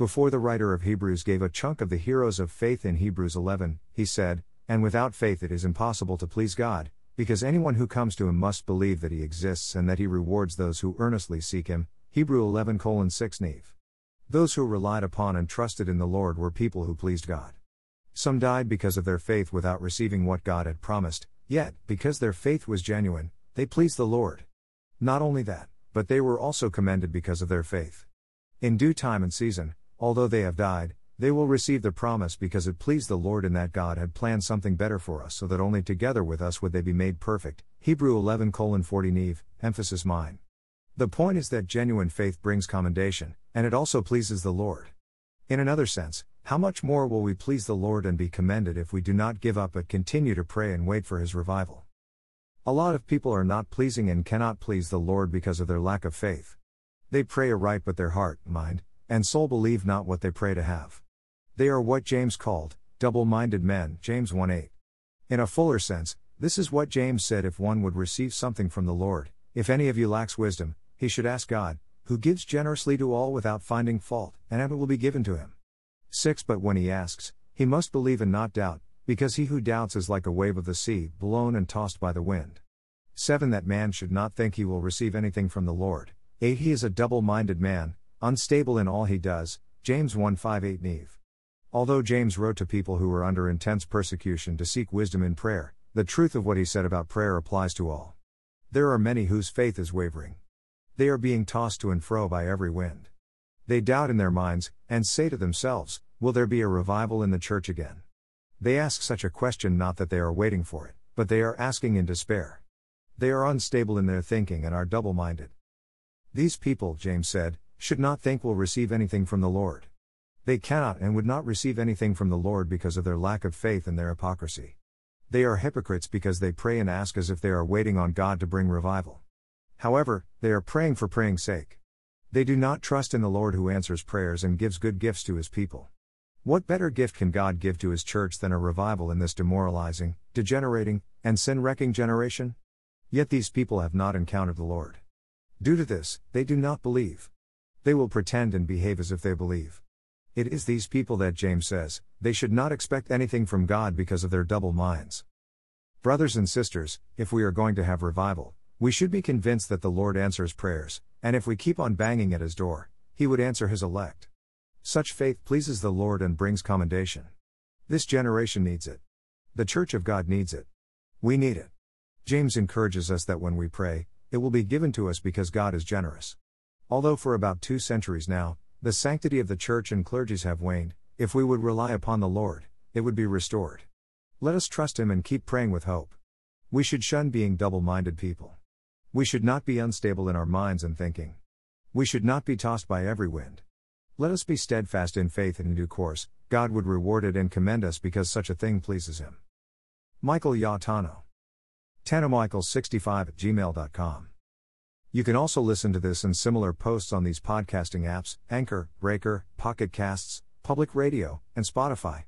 Before the writer of Hebrews gave a chunk of the heroes of faith in Hebrews 11, he said, And without faith it is impossible to please God, because anyone who comes to him must believe that he exists and that he rewards those who earnestly seek him. Hebrew 11 6 NIV. Those who relied upon and trusted in the Lord were people who pleased God. Some died because of their faith without receiving what God had promised, yet, because their faith was genuine, they pleased the Lord. Not only that, but they were also commended because of their faith. In due time and season, although they have died, they will receive the promise because it pleased the Lord in that God had planned something better for us so that only together with us would they be made perfect. Hebrew 11 40 NIV, emphasis mine. The point is that genuine faith brings commendation, and it also pleases the Lord. In another sense, how much more will we please the Lord and be commended if we do not give up but continue to pray and wait for His revival? A lot of people are not pleasing and cannot please the Lord because of their lack of faith. They pray aright but their heart, mind, and soul believe not what they pray to have. They are what James called, double minded men, James 1 8. In a fuller sense, this is what James said if one would receive something from the Lord, if any of you lacks wisdom, he should ask God, who gives generously to all without finding fault, and it will be given to him. 6. But when he asks, he must believe and not doubt, because he who doubts is like a wave of the sea, blown and tossed by the wind. 7. That man should not think he will receive anything from the Lord. 8. He is a double minded man, unstable in all he does. James 1 5 8 NIV. Although James wrote to people who were under intense persecution to seek wisdom in prayer, the truth of what he said about prayer applies to all. There are many whose faith is wavering. They are being tossed to and fro by every wind. They doubt in their minds, and say to themselves, Will there be a revival in the church again? They ask such a question not that they are waiting for it, but they are asking in despair. They are unstable in their thinking and are double minded. These people, James said, should not think will receive anything from the Lord. They cannot and would not receive anything from the Lord because of their lack of faith and their hypocrisy. They are hypocrites because they pray and ask as if they are waiting on God to bring revival. However, they are praying for praying's sake. They do not trust in the Lord who answers prayers and gives good gifts to his people. What better gift can God give to his church than a revival in this demoralizing, degenerating, and sin wrecking generation? Yet these people have not encountered the Lord. Due to this, they do not believe. They will pretend and behave as if they believe. It is these people that James says, they should not expect anything from God because of their double minds. Brothers and sisters, if we are going to have revival, we should be convinced that the Lord answers prayers, and if we keep on banging at his door, he would answer his elect. Such faith pleases the Lord and brings commendation. This generation needs it. The Church of God needs it. We need it. James encourages us that when we pray, it will be given to us because God is generous. Although for about two centuries now, the sanctity of the Church and clergies have waned, if we would rely upon the Lord, it would be restored. Let us trust Him and keep praying with hope. We should shun being double minded people. We should not be unstable in our minds and thinking. We should not be tossed by every wind. Let us be steadfast in faith and in due course, God would reward it and commend us because such a thing pleases Him. Michael Yatano. Tanomichael65 at gmail.com. You can also listen to this and similar posts on these podcasting apps Anchor, Breaker, Pocket Casts, Public Radio, and Spotify.